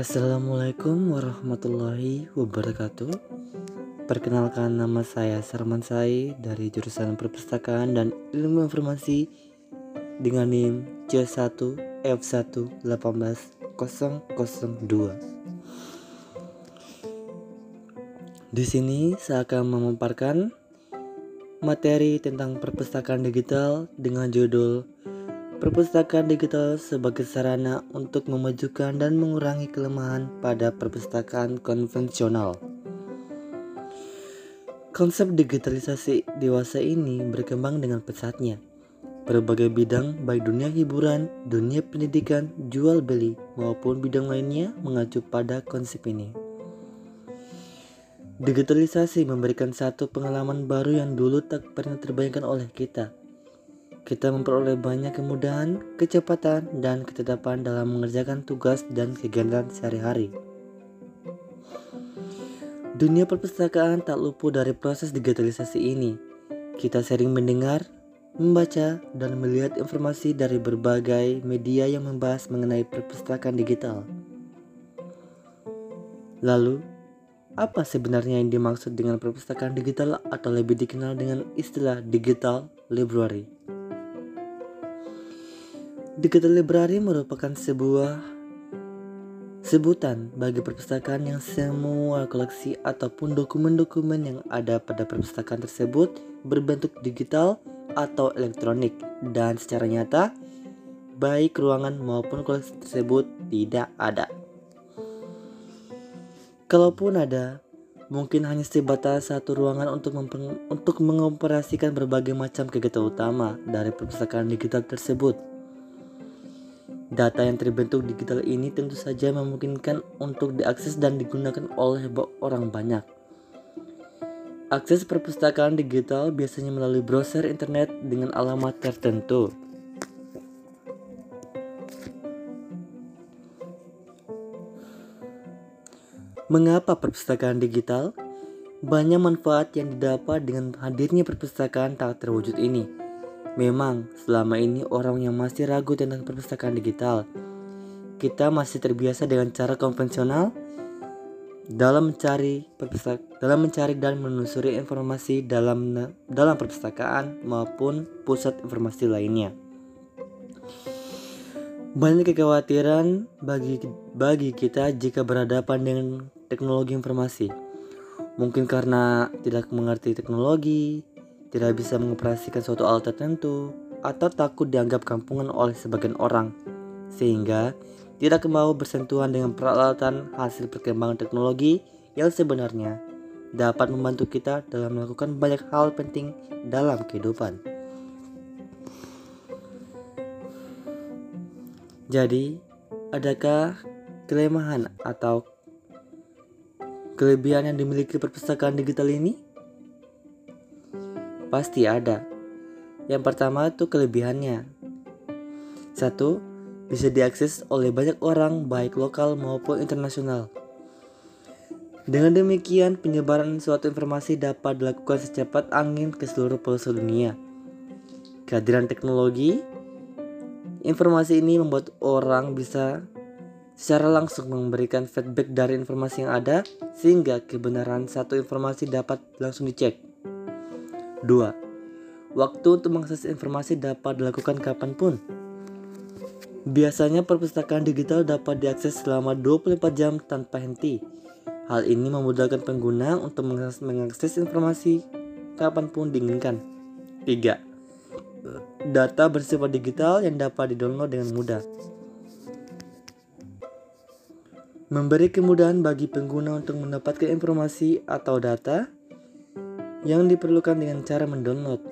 Assalamualaikum warahmatullahi wabarakatuh. Perkenalkan nama saya Sarman Sai dari jurusan Perpustakaan dan Ilmu Informasi dengan NIM C1 F1 18002. Di sini saya akan memaparkan materi tentang perpustakaan digital dengan judul Perpustakaan digital sebagai sarana untuk memajukan dan mengurangi kelemahan pada perpustakaan konvensional. Konsep digitalisasi dewasa ini berkembang dengan pesatnya. Berbagai bidang baik dunia hiburan, dunia pendidikan, jual beli maupun bidang lainnya mengacu pada konsep ini. Digitalisasi memberikan satu pengalaman baru yang dulu tak pernah terbayangkan oleh kita – kita memperoleh banyak kemudahan, kecepatan, dan ketetapan dalam mengerjakan tugas dan kegiatan sehari-hari. Dunia perpustakaan tak luput dari proses digitalisasi ini. Kita sering mendengar, membaca, dan melihat informasi dari berbagai media yang membahas mengenai perpustakaan digital. Lalu, apa sebenarnya yang dimaksud dengan perpustakaan digital atau lebih dikenal dengan istilah digital library? Digital Library merupakan sebuah sebutan bagi perpustakaan yang semua koleksi ataupun dokumen-dokumen yang ada pada perpustakaan tersebut berbentuk digital atau elektronik dan secara nyata baik ruangan maupun koleksi tersebut tidak ada. Kalaupun ada, mungkin hanya sebatas satu ruangan untuk untuk mengoperasikan berbagai macam kegiatan utama dari perpustakaan digital tersebut. Data yang terbentuk digital ini tentu saja memungkinkan untuk diakses dan digunakan oleh orang banyak. Akses perpustakaan digital biasanya melalui browser internet dengan alamat tertentu. Mengapa perpustakaan digital? Banyak manfaat yang didapat dengan hadirnya perpustakaan tak terwujud ini. Memang, selama ini orang yang masih ragu tentang perpustakaan digital, kita masih terbiasa dengan cara konvensional dalam mencari dalam mencari dan menelusuri informasi dalam dalam perpustakaan maupun pusat informasi lainnya. Banyak kekhawatiran bagi bagi kita jika berhadapan dengan teknologi informasi. Mungkin karena tidak mengerti teknologi, tidak bisa mengoperasikan suatu alat tertentu, atau takut dianggap kampungan oleh sebagian orang, sehingga tidak mau bersentuhan dengan peralatan hasil perkembangan teknologi yang sebenarnya dapat membantu kita dalam melakukan banyak hal penting dalam kehidupan. Jadi, adakah kelemahan atau kelebihan yang dimiliki perpustakaan digital ini? Pasti ada. Yang pertama itu kelebihannya. Satu, bisa diakses oleh banyak orang baik lokal maupun internasional. Dengan demikian, penyebaran suatu informasi dapat dilakukan secepat angin ke seluruh pelosok dunia. Kehadiran teknologi, informasi ini membuat orang bisa secara langsung memberikan feedback dari informasi yang ada sehingga kebenaran satu informasi dapat langsung dicek. 2. Waktu untuk mengakses informasi dapat dilakukan kapan pun. Biasanya perpustakaan digital dapat diakses selama 24 jam tanpa henti. Hal ini memudahkan pengguna untuk mengakses informasi kapan pun diinginkan. 3. Data bersifat digital yang dapat didownload dengan mudah. Memberi kemudahan bagi pengguna untuk mendapatkan informasi atau data yang diperlukan dengan cara mendownload.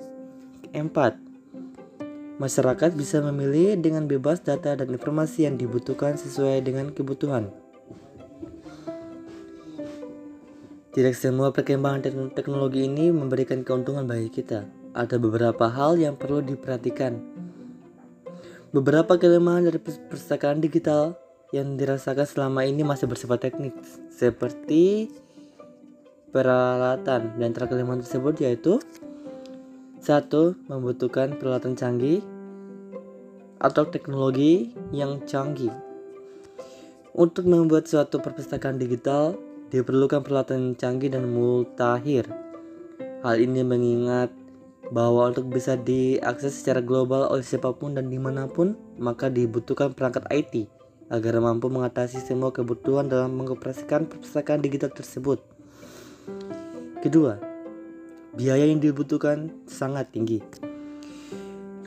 4. Masyarakat bisa memilih dengan bebas data dan informasi yang dibutuhkan sesuai dengan kebutuhan. Tidak semua perkembangan teknologi ini memberikan keuntungan bagi kita. Ada beberapa hal yang perlu diperhatikan. Beberapa kelemahan dari perpustakaan digital yang dirasakan selama ini masih bersifat teknik, seperti peralatan dan kelemahan tersebut yaitu satu membutuhkan peralatan canggih atau teknologi yang canggih Untuk membuat suatu perpustakaan digital diperlukan peralatan canggih dan multahir. Hal ini mengingat bahwa untuk bisa diakses secara global oleh siapa pun dan di mana pun, maka dibutuhkan perangkat IT agar mampu mengatasi semua kebutuhan dalam mengoperasikan perpustakaan digital tersebut. Kedua, biaya yang dibutuhkan sangat tinggi.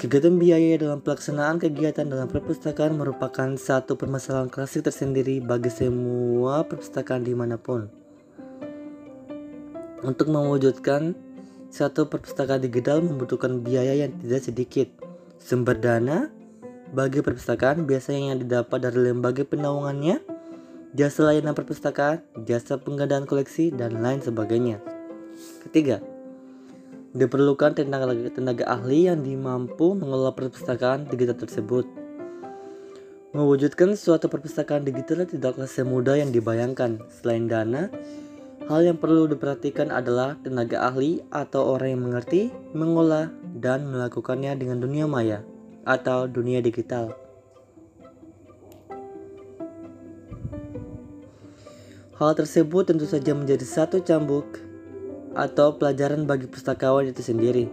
Kegiatan biaya dalam pelaksanaan kegiatan dalam perpustakaan merupakan satu permasalahan klasik tersendiri bagi semua perpustakaan di mana pun. Untuk mewujudkan satu perpustakaan digital membutuhkan biaya yang tidak sedikit. Sumber dana bagi perpustakaan biasanya yang didapat dari lembaga penaungannya, jasa layanan perpustakaan, jasa penggandaan koleksi, dan lain sebagainya. Ketiga, Diperlukan tenaga, tenaga ahli yang dimampu mengelola perpustakaan digital tersebut. Mewujudkan suatu perpustakaan digital tidaklah semudah yang dibayangkan. Selain dana, hal yang perlu diperhatikan adalah tenaga ahli atau orang yang mengerti, mengolah, dan melakukannya dengan dunia maya atau dunia digital. Hal tersebut tentu saja menjadi satu cambuk atau pelajaran bagi pustakawan itu sendiri.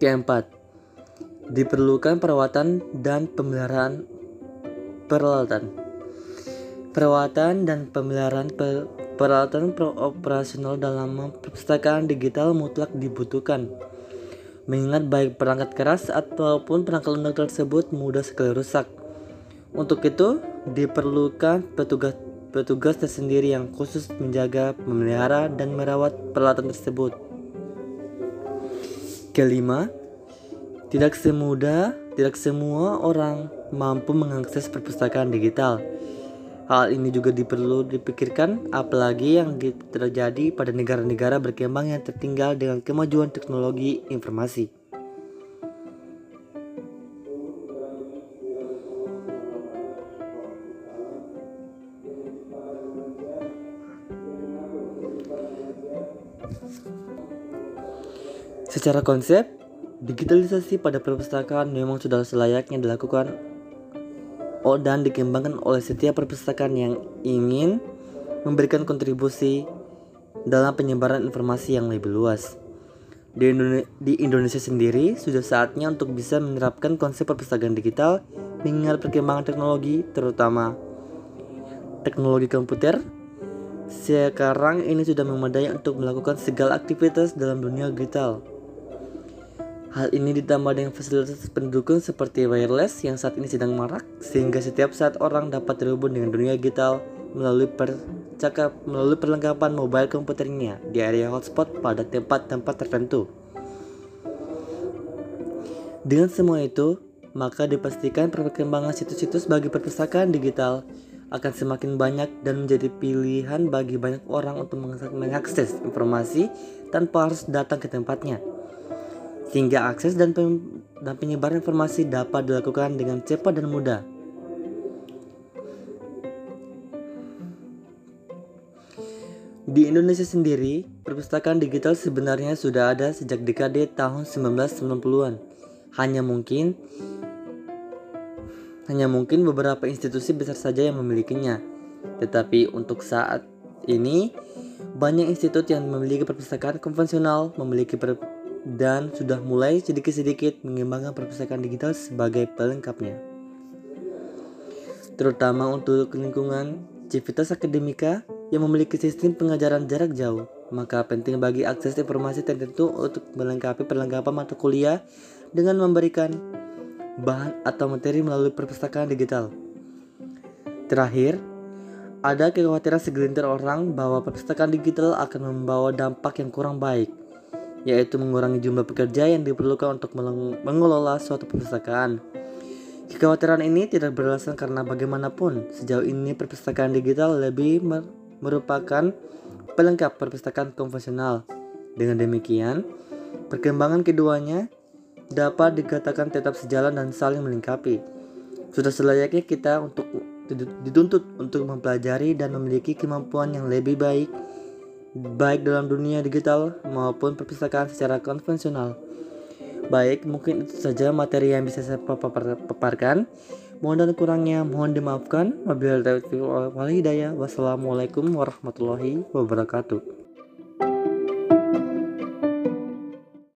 Keempat, diperlukan perawatan dan pemeliharaan peralatan. Perawatan dan pemeliharaan per, peralatan operasional dalam perpustakaan digital mutlak dibutuhkan. Mengingat baik perangkat keras ataupun perangkat lunak tersebut mudah sekali rusak. Untuk itu, diperlukan petugas petugas tersendiri yang khusus menjaga, memelihara, dan merawat peralatan tersebut. Kelima, tidak semudah, tidak semua orang mampu mengakses perpustakaan digital. Hal ini juga diperlu dipikirkan apalagi yang terjadi pada negara-negara berkembang yang tertinggal dengan kemajuan teknologi informasi. Secara konsep, digitalisasi pada perpustakaan memang sudah selayaknya dilakukan dan dikembangkan oleh setiap perpustakaan yang ingin memberikan kontribusi dalam penyebaran informasi yang lebih luas. Di, di Indonesia sendiri, sudah saatnya untuk bisa menerapkan konsep perpustakaan digital mengingat perkembangan teknologi, terutama teknologi komputer. Sekarang ini sudah memadai untuk melakukan segala aktivitas dalam dunia digital. Hal ini ditambah dengan fasilitas pendukung seperti wireless yang saat ini sedang marak, sehingga setiap saat orang dapat terhubung dengan dunia digital melalui percakap melalui perlengkapan mobile komputernya di area hotspot pada tempat-tempat tertentu. Dengan semua itu, maka dipastikan perkembangan situs-situs bagi perpustakaan digital akan semakin banyak dan menjadi pilihan bagi banyak orang untuk mengakses informasi tanpa harus datang ke tempatnya sehingga akses dan, dan penyebaran informasi dapat dilakukan dengan cepat dan mudah. Di Indonesia sendiri, perpustakaan digital sebenarnya sudah ada sejak dekade tahun 1990-an. Hanya mungkin hanya mungkin beberapa institusi besar saja yang memilikinya. Tetapi untuk saat ini, banyak institut yang memiliki perpustakaan konvensional memiliki dan sudah mulai sedikit-sedikit mengembangkan perpustakaan digital sebagai pelengkapnya. Terutama untuk lingkungan Civitas Akademika yang memiliki sistem pengajaran jarak jauh, maka penting bagi akses informasi tertentu untuk melengkapi perlengkapan mata kuliah dengan memberikan bahan atau materi melalui perpustakaan digital. Terakhir, ada kekhawatiran segelintir orang bahwa perpustakaan digital akan membawa dampak yang kurang baik yaitu mengurangi jumlah pekerja yang diperlukan untuk mengelola suatu perpustakaan. Kekhawatiran ini tidak beralasan karena bagaimanapun sejauh ini perpustakaan digital lebih merupakan pelengkap perpustakaan konvensional. Dengan demikian, perkembangan keduanya dapat dikatakan tetap sejalan dan saling melengkapi. Sudah selayaknya kita untuk dituntut untuk mempelajari dan memiliki kemampuan yang lebih baik baik dalam dunia digital maupun perpustakaan secara konvensional. Baik, mungkin itu saja materi yang bisa saya paparkan. Mohon dan kurangnya mohon dimaafkan. Wabillahi taufiq wal hidayah. Wassalamualaikum warahmatullahi wabarakatuh.